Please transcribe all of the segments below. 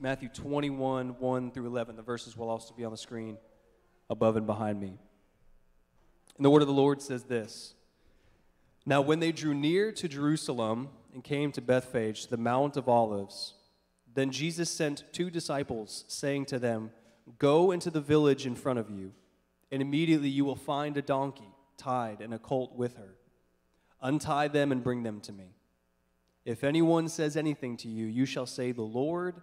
Matthew 21, 1 through 11. The verses will also be on the screen above and behind me. And the word of the Lord says this Now, when they drew near to Jerusalem and came to Bethphage, the Mount of Olives, then Jesus sent two disciples, saying to them, Go into the village in front of you, and immediately you will find a donkey tied and a colt with her. Untie them and bring them to me. If anyone says anything to you, you shall say, The Lord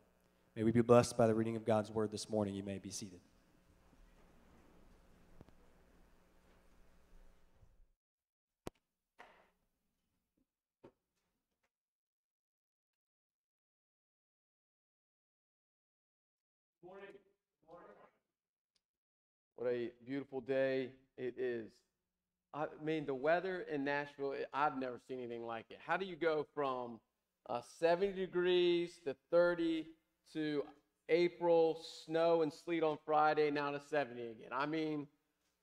May we be blessed by the reading of God's word this morning. You may be seated. What a beautiful day it is. I mean, the weather in Nashville, I've never seen anything like it. How do you go from uh, 70 degrees to 30 to April, snow and sleet on Friday, now to 70 again? I mean,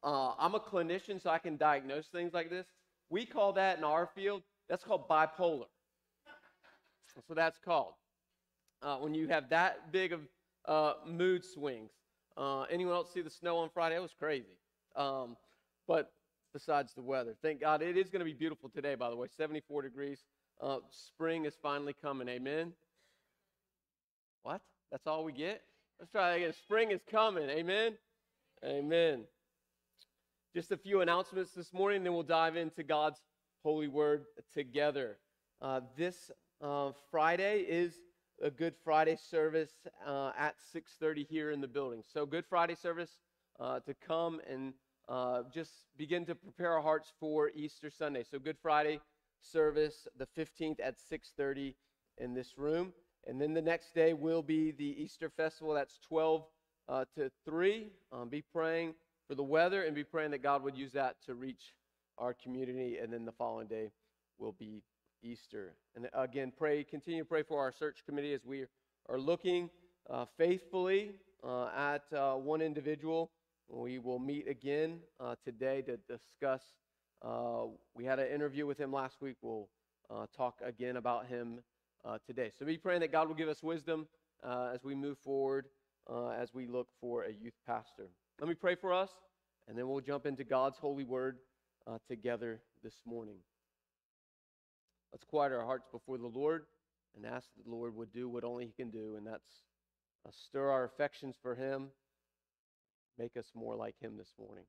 uh, I'm a clinician, so I can diagnose things like this. We call that in our field, that's called bipolar. What that's called. Uh, when you have that big of uh, mood swings. Uh, anyone else see the snow on Friday? It was crazy. Um, but besides the weather, thank God it is going to be beautiful today, by the way 74 degrees. Uh, spring is finally coming. Amen. What? That's all we get? Let's try again. Spring is coming. Amen. Amen. Just a few announcements this morning, then we'll dive into God's holy word together. Uh, this uh, Friday is a Good Friday service uh, at 6:30 here in the building. So Good Friday service uh, to come and uh, just begin to prepare our hearts for Easter Sunday. So Good Friday service the 15th at 6:30 in this room, and then the next day will be the Easter festival. That's 12 uh, to 3. Um, be praying for the weather and be praying that God would use that to reach our community. And then the following day will be Easter. And again, pray, continue to pray for our search committee as we are looking uh, faithfully uh, at uh, one individual. We will meet again uh, today to discuss. Uh, we had an interview with him last week. We'll talk again about him Uh, today. So be praying that God will give us wisdom uh, as we move forward, uh, as we look for a youth pastor. Let me pray for us, and then we'll jump into God's holy word together this morning. Let's quiet our hearts before the Lord and ask that the Lord would do what only He can do, and that's uh, stir our affections for Him, make us more like Him this morning.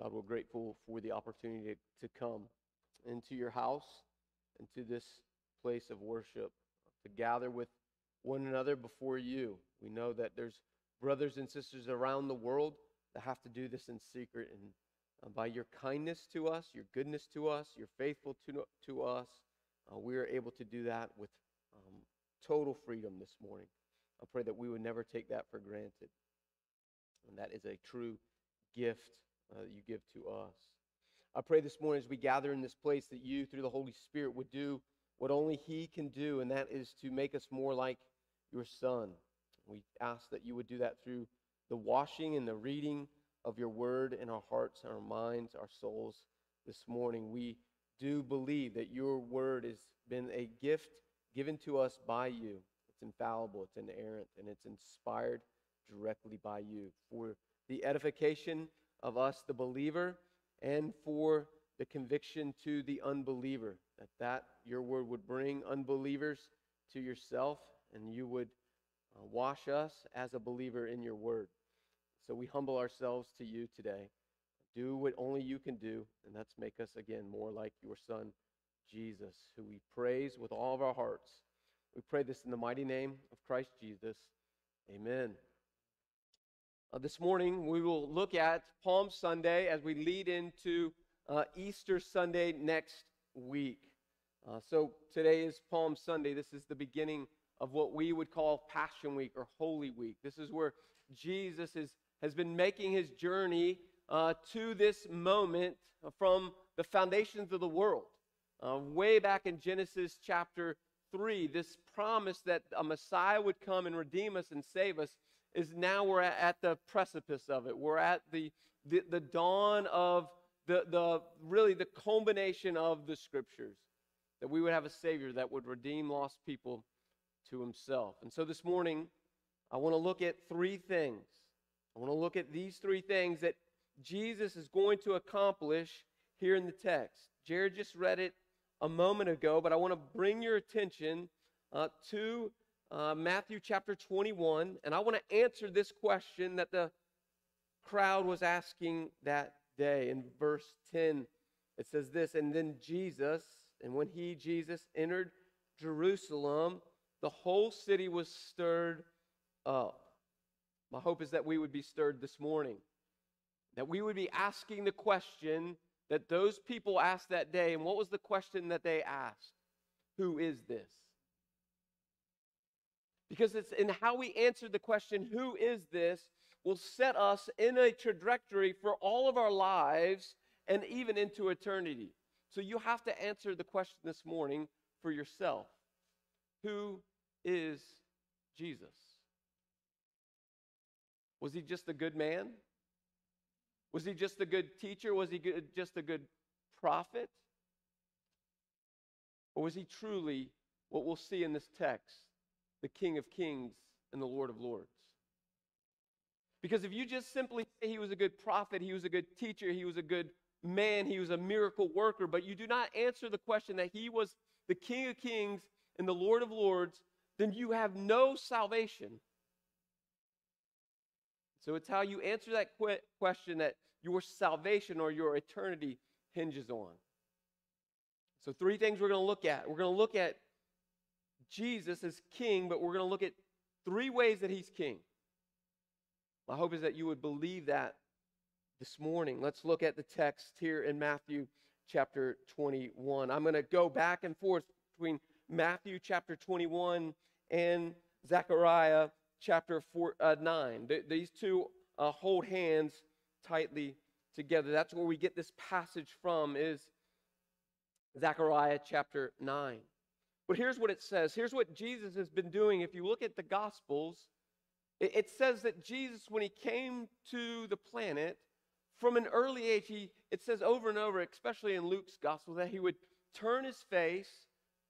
God, we're grateful for the opportunity to come into your house, into this place of worship to gather with one another before you. We know that there's brothers and sisters around the world that have to do this in secret. And uh, by your kindness to us, your goodness to us, your faithful to, to us, uh, we are able to do that with um, total freedom this morning. I pray that we would never take that for granted. And that is a true gift uh, that you give to us. I pray this morning as we gather in this place that you, through the Holy Spirit, would do what only He can do, and that is to make us more like your Son. We ask that you would do that through the washing and the reading of your word in our hearts, our minds, our souls this morning. We do believe that your word has been a gift given to us by you. It's infallible, it's inerrant, and it's inspired directly by you for the edification of us, the believer, and for the conviction to the unbeliever, that that your word would bring unbelievers to yourself and you would uh, wash us as a believer in your word. So we humble ourselves to you today. Do what only you can do, and that's make us again more like your son, Jesus, who we praise with all of our hearts. We pray this in the mighty name of Christ Jesus. Amen. Uh, this morning, we will look at Palm Sunday as we lead into uh, Easter Sunday next week. Uh, so today is Palm Sunday. This is the beginning of what we would call Passion Week or Holy Week. This is where Jesus is, has been making his journey uh, to this moment from the foundations of the world. Uh, way back in Genesis chapter 3, this promise that a Messiah would come and redeem us and save us is now we're at the precipice of it. We're at the, the, the dawn of the, the really the culmination of the scriptures that we would have a savior that would redeem lost people to himself. And so this morning i want to look at three things. I want to look at these three things that jesus is going to accomplish here in the text. Jared just read it a moment ago but i want to bring your attention uh, to uh, matthew chapter 21 and i want to answer this question that the crowd was asking that day. In verse 10, it says this And then Jesus, and when he, Jesus, entered Jerusalem, the whole city was stirred up. My hope is that we would be stirred this morning, that we would be asking the question that those people asked that day. And what was the question that they asked? Who is this? Because it's in how we answer the question, Who is this? will set us in a trajectory for all of our lives and even into eternity. So you have to answer the question this morning for yourself Who is Jesus? Was he just a good man? Was he just a good teacher? Was he good, just a good prophet? Or was he truly what we'll see in this text, the King of Kings and the Lord of Lords? Because if you just simply say he was a good prophet, he was a good teacher, he was a good man, he was a miracle worker, but you do not answer the question that he was the King of Kings and the Lord of Lords, then you have no salvation. So it's how you answer that question that your salvation or your eternity hinges on. So, three things we're going to look at. We're going to look at Jesus as king, but we're going to look at three ways that he's king. My hope is that you would believe that this morning. Let's look at the text here in Matthew chapter 21. I'm going to go back and forth between Matthew chapter 21 and Zechariah chapter four, uh, 9. Th- these two uh, hold hands tightly together. That's where we get this passage from is Zechariah chapter 9. But here's what it says. Here's what Jesus has been doing. If you look at the Gospels, it says that Jesus, when he came to the planet, from an early age, he, it says over and over, especially in Luke's gospel, that he would turn his face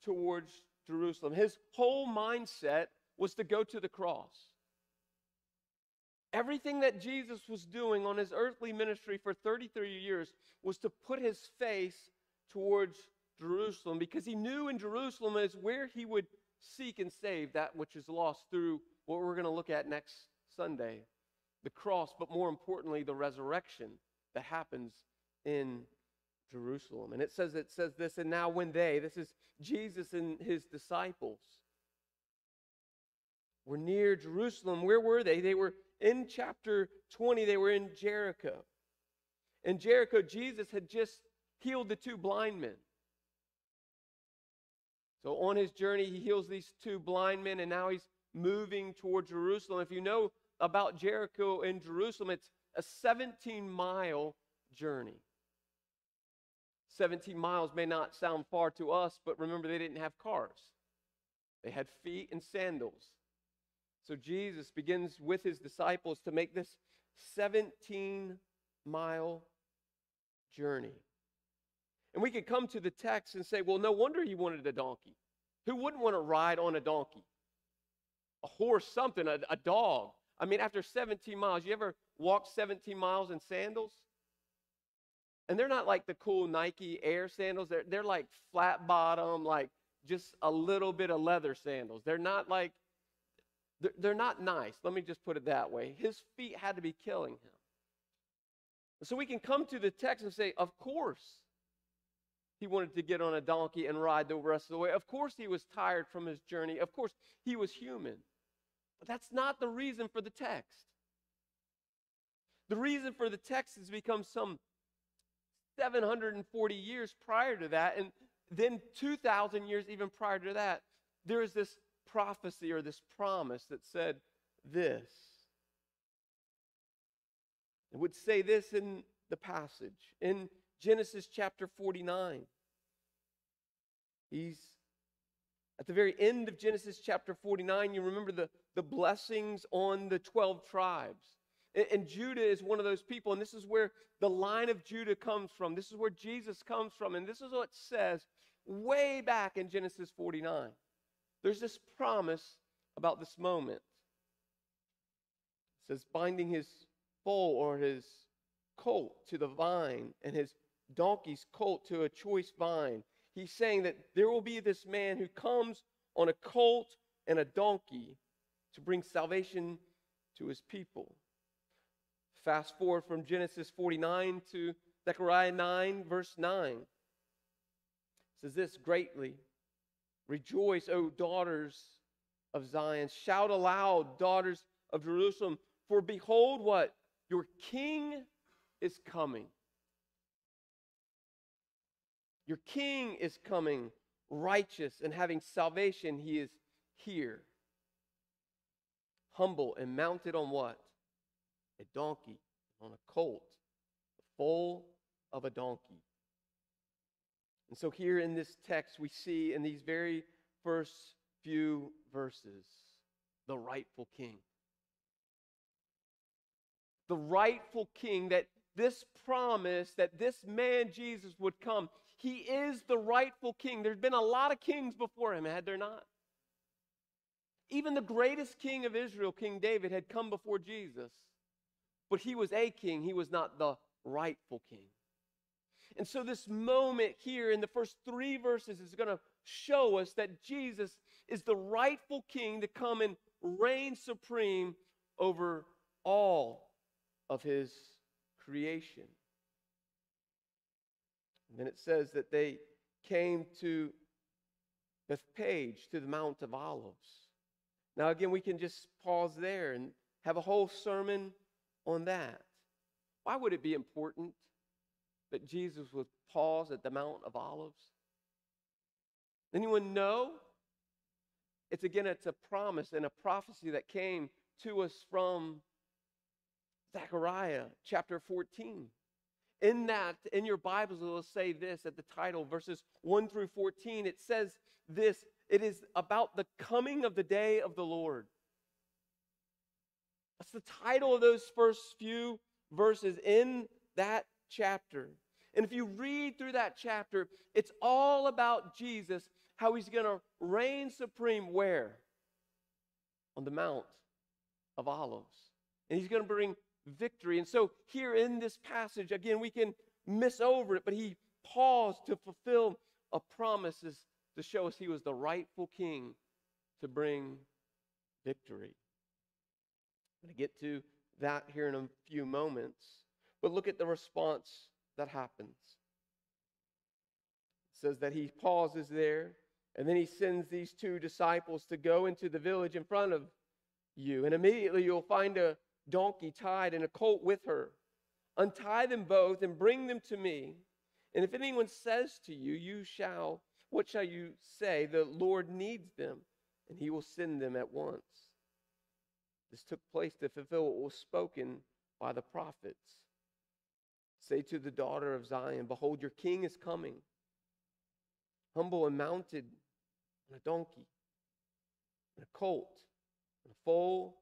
towards Jerusalem. His whole mindset was to go to the cross. Everything that Jesus was doing on his earthly ministry for 33 years was to put his face towards Jerusalem because he knew in Jerusalem is where he would seek and save that which is lost through what we're going to look at next Sunday the cross, but more importantly, the resurrection that happens in Jerusalem. And it says it says this, and now when they, this is Jesus and his disciples, were near Jerusalem, where were they? They were in chapter 20, they were in Jericho. In Jericho, Jesus had just healed the two blind men. So on his journey, he heals these two blind men, and now he's moving toward Jerusalem. If you know about Jericho and Jerusalem, it's a 17 mile journey. 17 miles may not sound far to us, but remember, they didn't have cars, they had feet and sandals. So Jesus begins with his disciples to make this 17 mile journey. And we could come to the text and say, well, no wonder he wanted a donkey. Who wouldn't want to ride on a donkey? a horse, something, a, a dog. I mean, after 17 miles, you ever walk 17 miles in sandals? And they're not like the cool Nike Air sandals. They're, they're like flat bottom, like just a little bit of leather sandals. They're not like, they're, they're not nice. Let me just put it that way. His feet had to be killing him. So we can come to the text and say, of course, he wanted to get on a donkey and ride the rest of the way. Of course, he was tired from his journey. Of course, he was human. But that's not the reason for the text. The reason for the text has become some 740 years prior to that, and then 2,000 years even prior to that. There is this prophecy or this promise that said this. It would say this in the passage in Genesis chapter 49. He's at the very end of Genesis chapter 49, you remember the, the blessings on the 12 tribes. And, and, Judah is one of those people, and this is where the line of Judah comes from. This is where Jesus comes from. And this is what says way back in Genesis 49. There's this promise about this moment. It says, binding his foal or his colt to the vine and his donkey's colt to a choice vine. He's saying that there will be this man who comes on a colt and a donkey to bring salvation to his people. Fast forward from Genesis 49 to Zechariah 9, verse 9. It says this greatly Rejoice, O daughters of Zion. Shout aloud, daughters of Jerusalem. For behold, what? Your king is coming. Your king is coming, righteous and having salvation. He is here. Humble and mounted on what? A donkey, on a colt, the foal of a donkey. And so, here in this text, we see in these very first few verses the rightful king. The rightful king that this promise that this man Jesus would come. He is the rightful king. There's been a lot of kings before him, had there not? Even the greatest king of Israel, King David, had come before Jesus. But he was a king, he was not the rightful king. And so, this moment here in the first three verses is going to show us that Jesus is the rightful king to come and reign supreme over all of his creation. And then it says that they came to Bethphage, to the Mount of Olives. Now, again, we can just pause there and have a whole sermon on that. Why would it be important that Jesus would pause at the Mount of Olives? Anyone know? It's again, it's a promise and a prophecy that came to us from Zechariah chapter 14. In that, in your Bibles, it will say this at the title, verses 1 through 14. It says this it is about the coming of the day of the Lord. That's the title of those first few verses in that chapter. And if you read through that chapter, it's all about Jesus, how he's going to reign supreme where? On the Mount of Olives. And he's going to bring victory. And so, here in this passage, again, we can miss over it, but he paused to fulfill a promise to show us he was the rightful king to bring victory. I'm going to get to that here in a few moments. But look at the response that happens. It says that he pauses there, and then he sends these two disciples to go into the village in front of you. And immediately you'll find a donkey tied and a colt with her. Untie them both and bring them to me. And if anyone says to you, You shall, what shall you say? The Lord needs them, and he will send them at once. This took place to fulfill what was spoken by the prophets. Say to the daughter of Zion, Behold, your king is coming, humble and mounted on a donkey, and a colt, and a foal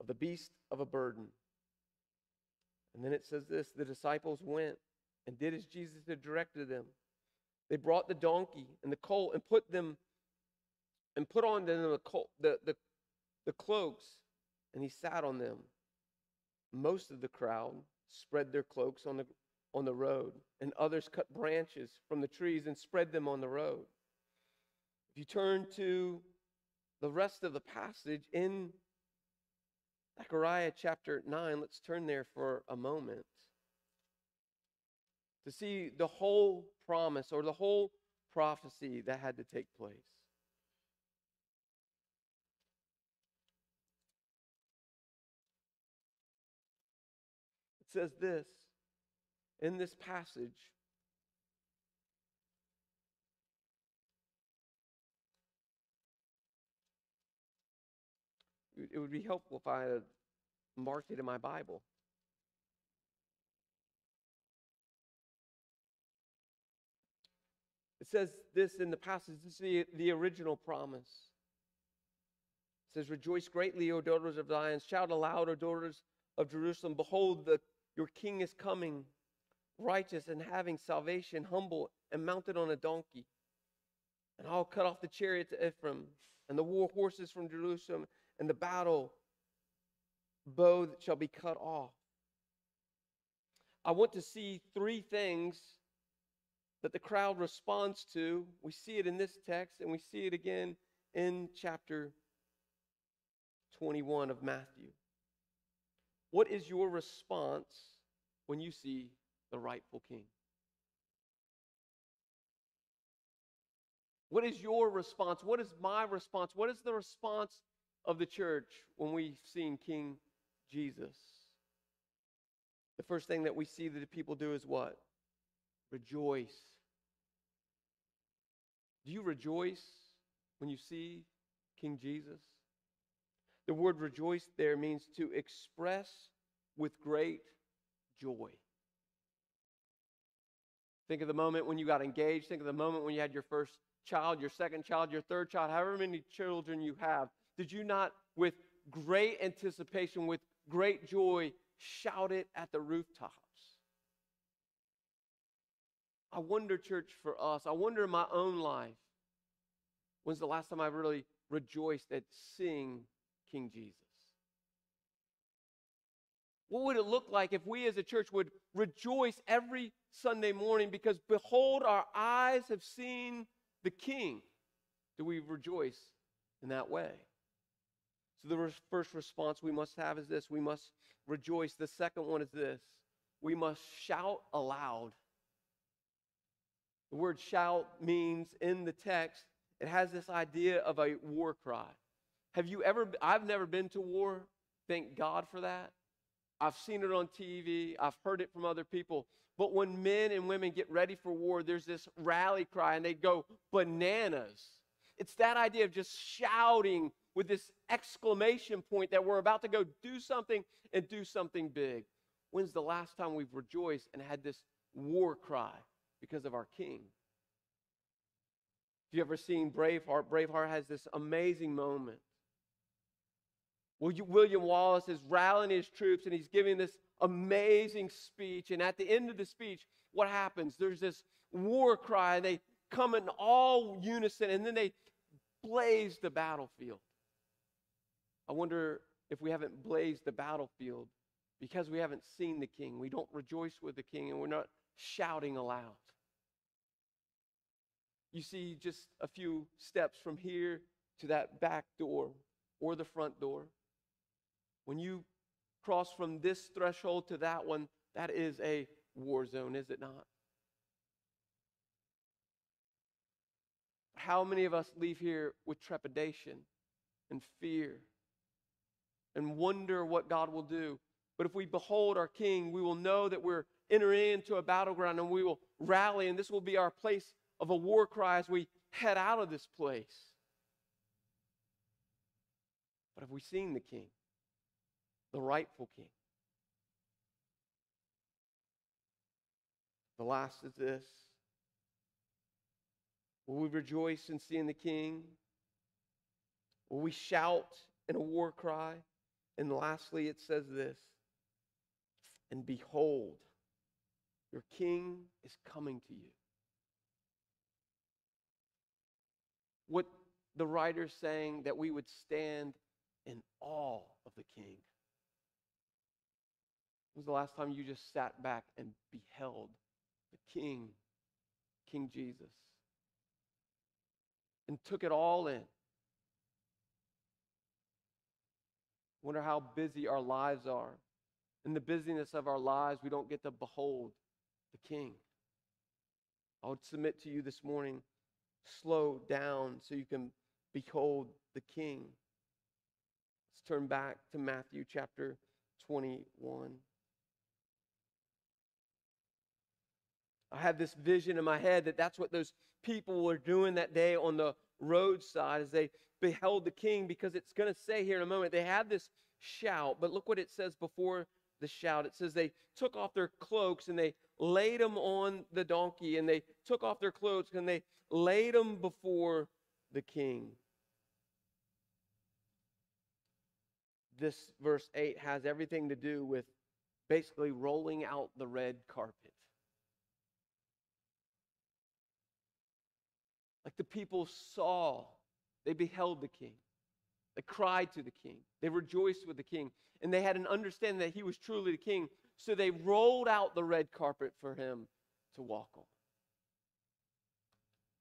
of the beast of a burden. And then it says this the disciples went and did as Jesus had directed them. They brought the donkey and the colt and put them and put on them the, the, the, the cloaks, and he sat on them. Most of the crowd spread their cloaks on the on the road, and others cut branches from the trees and spread them on the road. If you turn to the rest of the passage in Zechariah chapter 9, let's turn there for a moment to see the whole promise or the whole prophecy that had to take place. It says this in this passage it would be helpful if I had marked it in my Bible. It says this in the passage, this is the, the original promise. It says, Rejoice greatly, O daughters of Zion. Shout aloud, O daughters of Jerusalem. Behold, the, your king is coming, righteous and having salvation, humble and mounted on a donkey. And I'll cut off the chariots of Ephraim and the war horses from Jerusalem, and the battle bow shall be cut off. I want to see three things that the crowd responds to. We see it in this text, and we see it again in chapter 21 of Matthew. What is your response when you see the rightful king? What is your response? What is my response? What is the response of the church when we've seen King Jesus? The first thing that we see that the people do is what? Rejoice. Do you rejoice when you see King Jesus? The word rejoice there means to express with great joy. Think of the moment when you got engaged. Think of the moment when you had your first child, your second child, your third child, however many children you have. Did you not, with great anticipation, with great joy, shout it at the rooftops? I wonder, church, for us, I wonder in my own life, when's the last time I really rejoiced at seeing King Jesus? What would it look like if we as a church would rejoice every Sunday morning because behold, our eyes have seen the King? Do we rejoice in that way? So, the first response we must have is this we must rejoice. The second one is this we must shout aloud. The word shout means in the text, it has this idea of a war cry. Have you ever, I've never been to war. Thank God for that. I've seen it on TV, I've heard it from other people. But when men and women get ready for war, there's this rally cry and they go bananas. It's that idea of just shouting with this exclamation point that we're about to go do something and do something big. When's the last time we've rejoiced and had this war cry because of our king? Have you ever seen Braveheart, Braveheart has this amazing moment William Wallace is rallying his troops and he's giving this amazing speech. And at the end of the speech, what happens? There's this war cry, they come in all unison, and then they blaze the battlefield. I wonder if we haven't blazed the battlefield because we haven't seen the king. We don't rejoice with the king, and we're not shouting aloud. You see, just a few steps from here to that back door or the front door. When you cross from this threshold to that one, that is a war zone, is it not? How many of us leave here with trepidation and fear and wonder what God will do? But if we behold our King, we will know that we're entering into a battleground and we will rally, and this will be our place of a war cry as we head out of this place. But have we seen the King? the rightful king. The last is this Will we rejoice in seeing the king? Will we shout in a war cry? And lastly, it says this And behold, your king is coming to you. What the writer's saying that we would stand in awe of the king. was the last time you just sat back and beheld the King, King Jesus, and took it all in? Wonder how busy our lives are. In the busyness of our lives, we don't get to behold the King. I would submit to you this morning slow down so you can behold the King. Let's turn back to Matthew chapter 21. I have this vision in my head that that's what those people were doing that day on the roadside as they beheld the king because it's going to say here in a moment they had this shout but look what it says before the shout. It says they took off their cloaks and they laid them on the donkey and they took off their clothes and they laid them before the king. This verse 8 has everything to do with basically rolling out the red carpet Like the people saw, they beheld the king. They cried to the king. They rejoiced with the king. And they had an understanding that he was truly the king. So they rolled out the red carpet for him to walk on.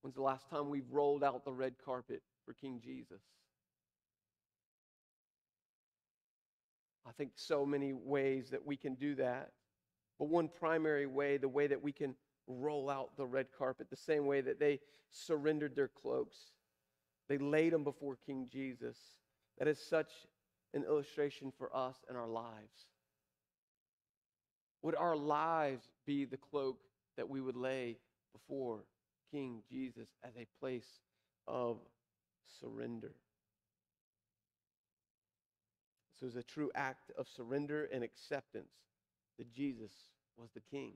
When's the last time we've rolled out the red carpet for King Jesus? I think so many ways that we can do that. But one primary way, the way that we can roll out the red carpet the same way that they surrendered their cloaks. They laid them before King Jesus. That is such an illustration for us and our lives. Would our lives be the cloak that we would lay before King Jesus as a place of surrender? So it's a true act of surrender and acceptance that Jesus was the King.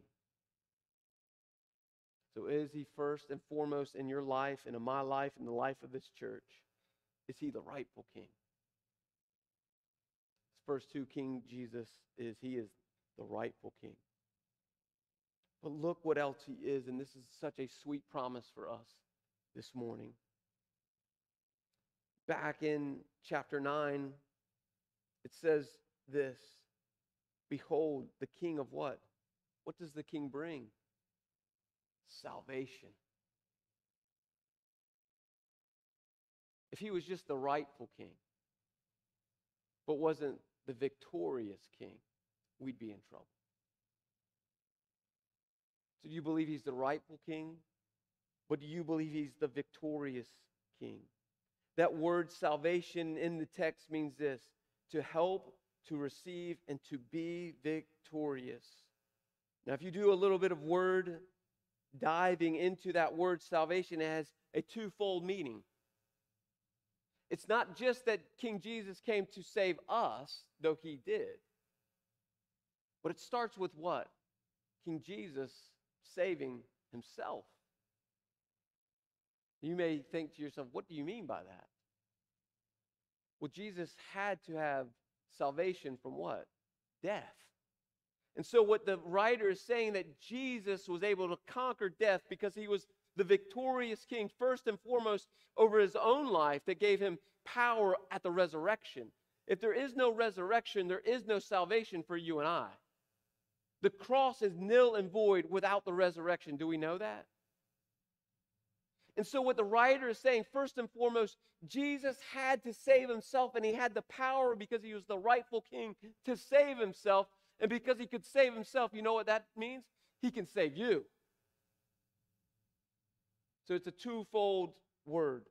So, is he first and foremost in your life and in my life and the life of this church? Is he the rightful king? Verse 2 King Jesus is, he is the rightful king. But look what else he is, and this is such a sweet promise for us this morning. Back in chapter 9, it says this Behold, the king of what? What does the king bring? Salvation. If he was just the rightful king, but wasn't the victorious king, we'd be in trouble. So, do you believe he's the rightful king? But do you believe he's the victorious king? That word salvation in the text means this to help, to receive, and to be victorious. Now, if you do a little bit of word diving into that word salvation has a twofold meaning. It's not just that King Jesus came to save us, though he did, but it starts with what? King Jesus saving himself. You may think to yourself, what do you mean by that? Well, Jesus had to have salvation from what? Death. And so, what the writer is saying that Jesus was able to conquer death because he was the victorious king, first and foremost, over his own life that gave him power at the resurrection. If there is no resurrection, there is no salvation for you and I. The cross is nil and void without the resurrection. Do we know that? And so, what the writer is saying, first and foremost, Jesus had to save himself, and he had the power because he was the rightful king to save himself. And because he could save himself, you know what that means? He can save you. So it's a twofold word.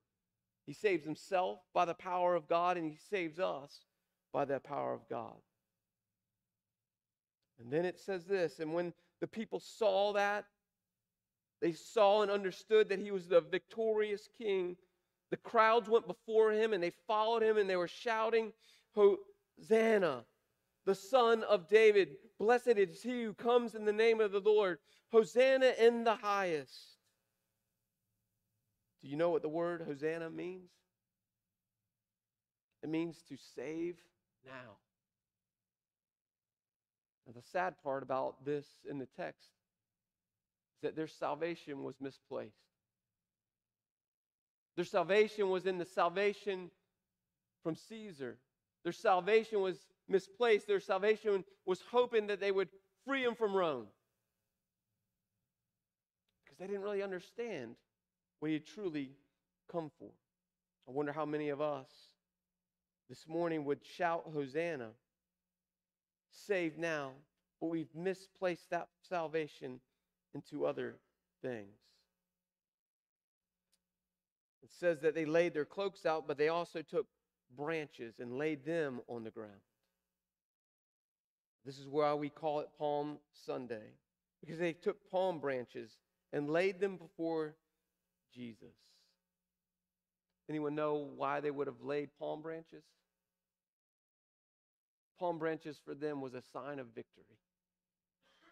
He saves himself by the power of God, and he saves us by the power of God. And then it says this and when the people saw that, they saw and understood that he was the victorious king. The crowds went before him and they followed him and they were shouting, Hosanna! The Son of David. Blessed is he who comes in the name of the Lord. Hosanna in the highest. Do you know what the word Hosanna means? It means to save now. Now, the sad part about this in the text is that their salvation was misplaced. Their salvation was in the salvation from Caesar. Their salvation was misplaced. Their salvation was hoping that they would free them from Rome. Because they didn't really understand what he had truly come for. I wonder how many of us this morning would shout Hosanna, save now, but we've misplaced that salvation into other things. It says that they laid their cloaks out, but they also took branches and laid them on the ground. This is why we call it Palm Sunday, because they took palm branches and laid them before Jesus. Anyone know why they would have laid palm branches? Palm branches for them was a sign of victory.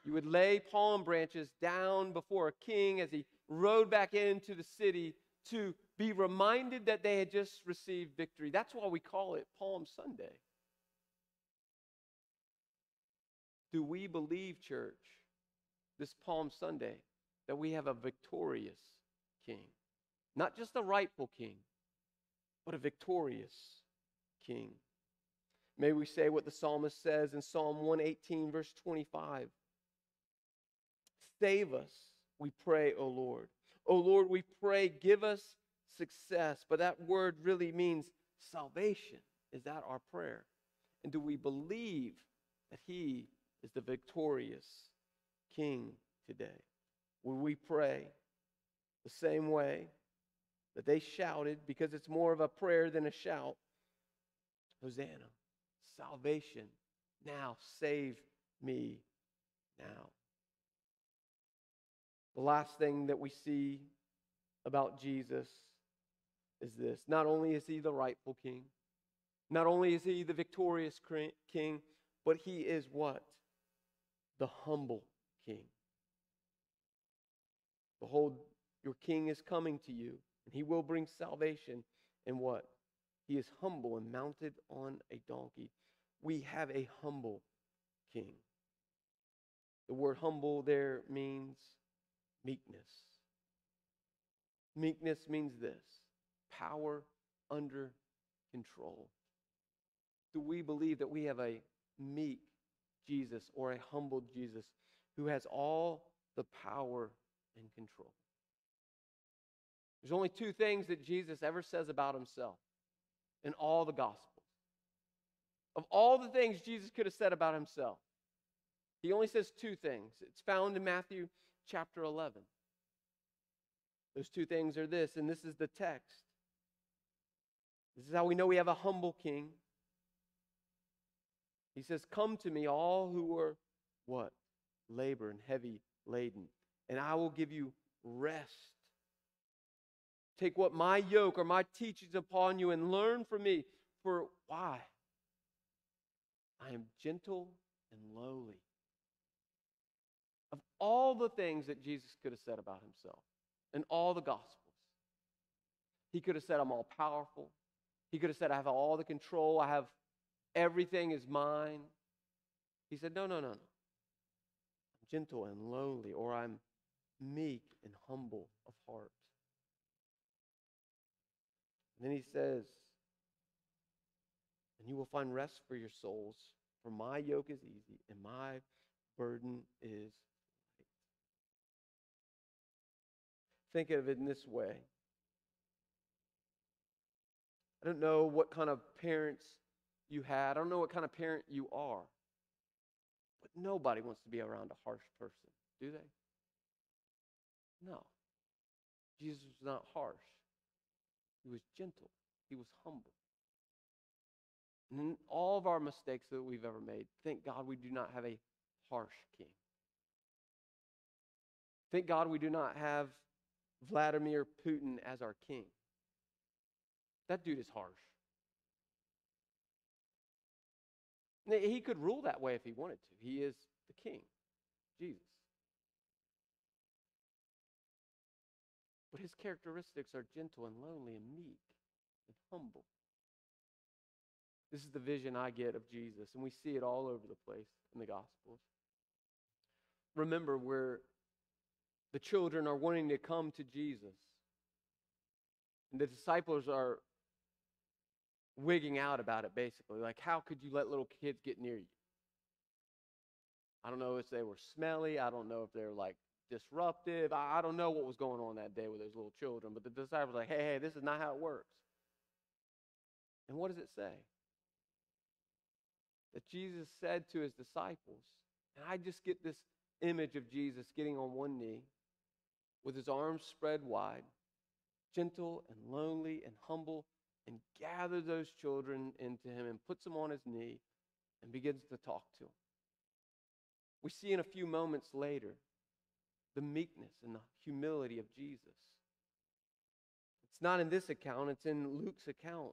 You would lay palm branches down before a king as he rode back into the city to be reminded that they had just received victory. That's why we call it Palm Sunday. Do we believe, church, this Palm Sunday, that we have a victorious king? Not just a rightful king, but a victorious king. May we say what the psalmist says in Psalm 118, verse 25. Save us, we pray, O Lord. O Lord, we pray, give us success. But that word really means salvation. Is that our prayer? And do we believe that He is the victorious King today? Will we pray the same way that they shouted, because it's more of a prayer than a shout Hosanna, salvation, now save me now. The last thing that we see about Jesus is this not only is he the rightful king, not only is he the victorious king, but he is what? The humble king. Behold, your king is coming to you, and he will bring salvation. And what? He is humble and mounted on a donkey. We have a humble king. The word humble there means meekness. Meekness means this power under control. Do we believe that we have a meek Jesus or a humble Jesus who has all the power and control? There's only two things that Jesus ever says about himself in all the Gospels. Of all the things Jesus could have said about himself, he only says two things. It's found in Matthew chapter 11. Those two things are this, and this is the text. This is how we know we have a humble king. He says, Come to me, all who are what? Labor and heavy laden, and I will give you rest. Take what my yoke or my teachings upon you and learn from me. For why? I am gentle and lowly of all the things that Jesus could have said about himself in all the Gospels. He could have said, I'm all powerful. He could have said, I have all the control. I have everything is mine. He said, No, no, no, no. I'm gentle and lowly, or I'm meek and humble of heart. And then he says, And you will find rest for your souls, for my yoke is easy and my burden is light. think of it in this way. I don't know what kind of parents you had. I don't know what kind of parent you are. But nobody wants to be around a harsh person, do they? No. Jesus was not harsh. He was gentle. He was humble. And in all of our mistakes that we've ever made, thank God we do not have a harsh king. Thank God we do not have Vladimir Putin as our king. That dude is harsh. He could rule that way if he wanted to. He is the king, Jesus. But his characteristics are gentle and lonely and meek and humble. This is the vision I get of Jesus, and we see it all over the place in the Gospels. Remember, we're the children are wanting to come to Jesus. And the disciples are wigging out about it, basically. Like, how could you let little kids get near you? I don't know if they were smelly. I don't know if they're like disruptive. I, I don't know what was going on that day with those little children. But the disciples were like, hey, hey, this is not how it works. And what does it say? That Jesus said to his disciples, and I just get this image of Jesus getting on one knee with his arms spread wide, gentle and lonely and humble, and gathers those children into him and puts them on his knee and begins to talk to them. We see in a few moments later the meekness and the humility of Jesus. It's not in this account, it's in Luke's account.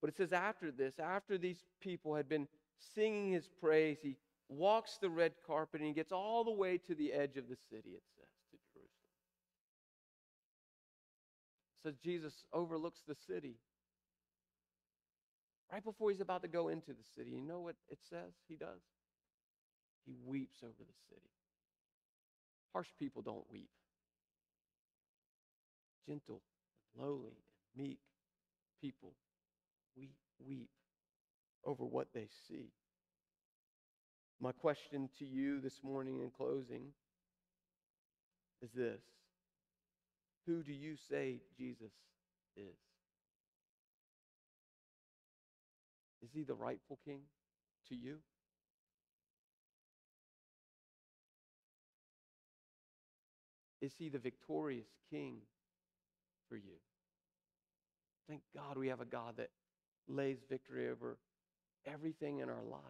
But it says after this, after these people had been singing his praise, he walks the red carpet and he gets all the way to the edge of the city, it says, to Jerusalem. It says Jesus overlooks the city. Right before he's about to go into the city, you know what it says he does? He weeps over the city. Harsh people don't weep. Gentle and lowly and meek people weep, weep over what they see. My question to you this morning in closing is this Who do you say Jesus is? Is he the rightful king to you? Is he the victorious king for you? Thank God we have a God that lays victory over everything in our lives.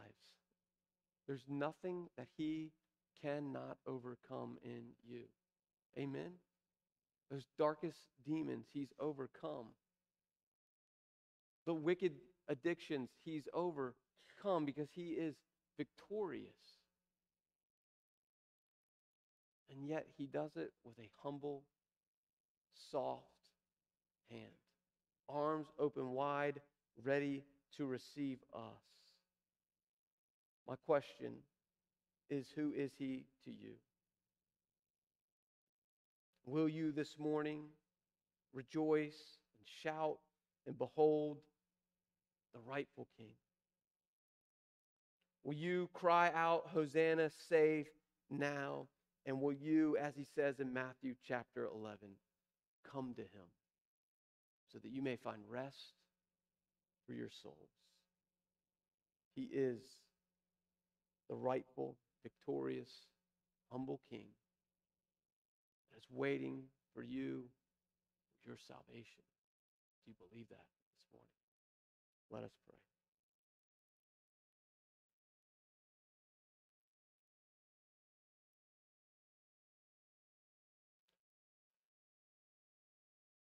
There's nothing that he cannot overcome in you. Amen? Those darkest demons, he's overcome. The wicked addictions, he's overcome because he is victorious. And yet he does it with a humble, soft hand, arms open wide, ready to receive us. My question is Who is he to you? Will you this morning rejoice and shout and behold the rightful king? Will you cry out, Hosanna, save now? And will you, as he says in Matthew chapter 11, come to him so that you may find rest for your souls? He is the rightful, victorious, humble king that is waiting for you, your salvation. Do you believe that? Let us pray.